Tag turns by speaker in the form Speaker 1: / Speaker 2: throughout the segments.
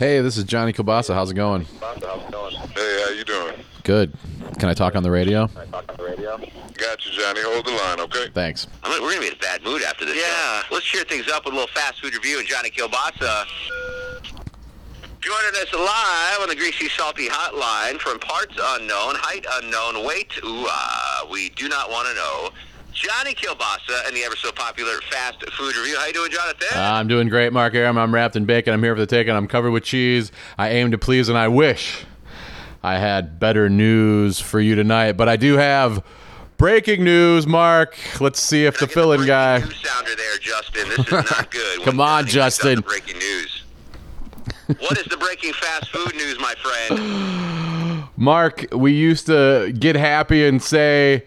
Speaker 1: Hey, this is Johnny Kielbasa. How's it going?
Speaker 2: Hey, how you doing?
Speaker 1: Good. Can I talk on the radio?
Speaker 2: Got you, Johnny. Hold the line, okay?
Speaker 1: Thanks.
Speaker 3: I'm gonna, we're gonna be in a bad mood after this. Yeah. Let's cheer things up with a little fast food review and Johnny Kielbasa. Joining us live on the Greasy Salty Hotline from parts unknown, height unknown, weight ooh ah, we do not want to know. Johnny Kielbasa and the ever so popular fast food review. How you doing, Jonathan?
Speaker 1: Uh, I'm doing great, Mark Aram. I'm wrapped in bacon. I'm here for the taking. I'm covered with cheese. I aim to please, and I wish I had better news for you tonight. But I do have breaking news, Mark. Let's see if the fill-in guy.
Speaker 3: sounder there, Justin. This is not good.
Speaker 1: Come on, Justin.
Speaker 3: breaking news. what is the breaking fast food news, my friend?
Speaker 1: Mark, we used to get happy and say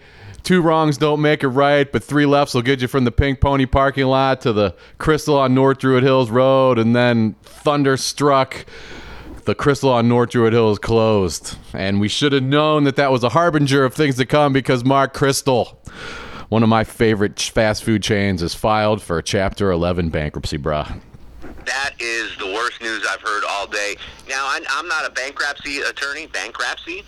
Speaker 1: two wrongs don't make it right, but three lefts will get you from the Pink Pony parking lot to the Krystal on North Druid Hills Road, and then thunderstruck. The Krystal on North Druid Hills closed, and we should have known that that was a harbinger of things to come because Mark Krystal, one of my favorite fast food chains, is filed for Chapter 11 bankruptcy, bruh.
Speaker 3: That is the worst news I've heard all day. Now, I, I'm not a bankruptcy attorney. Bankruptcy?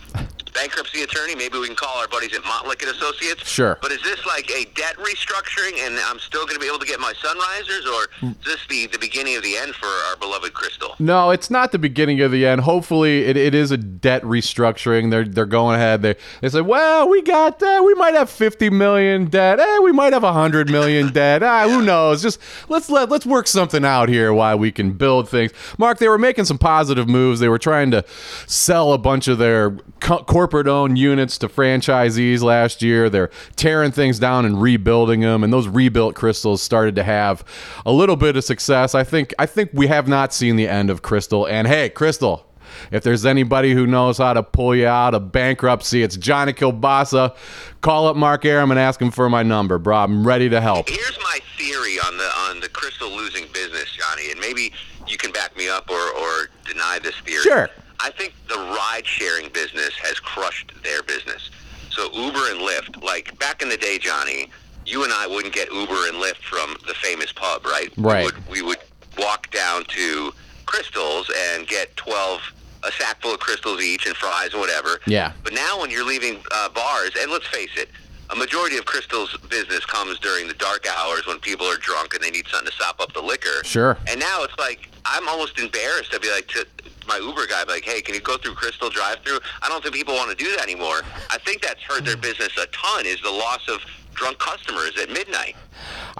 Speaker 3: Bankruptcy attorney? Maybe we can call our buddies at Montlick and Associates.
Speaker 1: Sure.
Speaker 3: But is this like a debt restructuring and I'm still going to be able to get my sunrisers? Or is this the, the beginning of the end for our beloved Krystal?
Speaker 1: No, it's not the beginning of the end. Hopefully, it, it is a debt restructuring. They're they're going ahead. They they say, well, we got that. We might have fifty million debt. Eh, we might have hundred million debt. Ah, who knows? Just let's let let's work something out here while we can build things. Mark, they were making some positive moves. They were trying to sell a bunch of their co- corporate-owned units to franchisees last year. They're tearing things down and rebuilding them, and those rebuilt Krystals started to have a little bit of success. I think I think we have not seen the end of Krystal. And hey, Krystal, if there's anybody who knows how to pull you out of bankruptcy, it's Johnny Kielbasa. Call up Mark Aram and ask him for my number, bro. I'm ready to help.
Speaker 3: Here's my theory on the on the Krystal losing business, Johnny, and maybe you can back me up or, or deny this theory.
Speaker 1: Sure.
Speaker 3: I think the ride sharing business has crushed their business. So Uber and Lyft, like back in the day, Johnny, you and I wouldn't get Uber and Lyft from the famous pub, right?
Speaker 1: Right.
Speaker 3: We would, we would walk down to Krystals and get twelve a sack full of Krystals each and fries and whatever.
Speaker 1: Yeah.
Speaker 3: But now when you're leaving uh, bars, and let's face it, a majority of Krystal's business comes during the dark hours when people are drunk and they need something to sop up the liquor.
Speaker 1: Sure.
Speaker 3: And now it's like I'm almost embarrassed. I'd be like to my Uber guy, like, "Hey, can you go through Krystal drive-through?" I don't think people want to do that anymore. I think that's hurt their business a ton. Is the loss of drunk customers at midnight.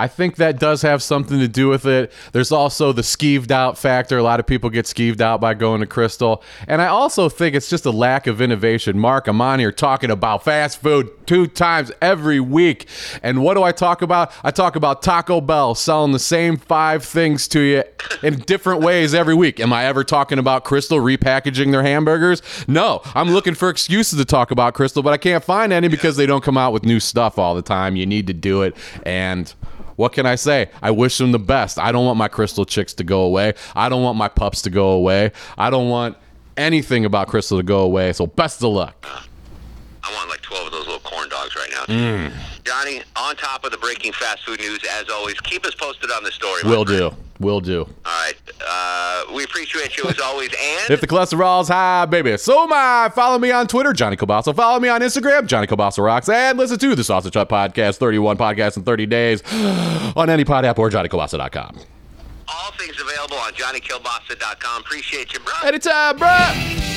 Speaker 1: I think that does have something to do with it. There's also the skeeved out factor. A lot of people get skeeved out by going to Krystal. And I also think it's just a lack of innovation. Mark, I'm on here talking about fast food two times every week. And what do I talk about? I talk about Taco Bell selling the same five things to you in different ways every week. Am I ever talking about Krystal repackaging their hamburgers? No. I'm looking for excuses to talk about Krystal, but I can't find any because they don't come out with new stuff all the time. You need to do it. And what can I say? I wish them the best. I don't want my Krystal chicks to go away. I don't want my pups to go away. I don't want anything about Krystal to go away. So best of luck.
Speaker 3: I want like 12 of those little corn dogs right now.
Speaker 1: Mm.
Speaker 3: Johnny, on top of the breaking fast food news, as always, keep us posted on the story.
Speaker 1: Will
Speaker 3: friend.
Speaker 1: do. Will do.
Speaker 3: All right. We appreciate you as always. And
Speaker 1: If the cholesterol's high, baby, so am I. Follow me on Twitter, Johnny Kielbasa. Follow me on Instagram, Johnny Kielbasa Rocks. And listen to the Sausage Hut Podcast, 31 podcasts in 30 days on any pod app or JohnnyKielbasa.com.
Speaker 3: all things available on JohnnyKielbasa.com. Appreciate you, bro.
Speaker 1: Anytime, bruh.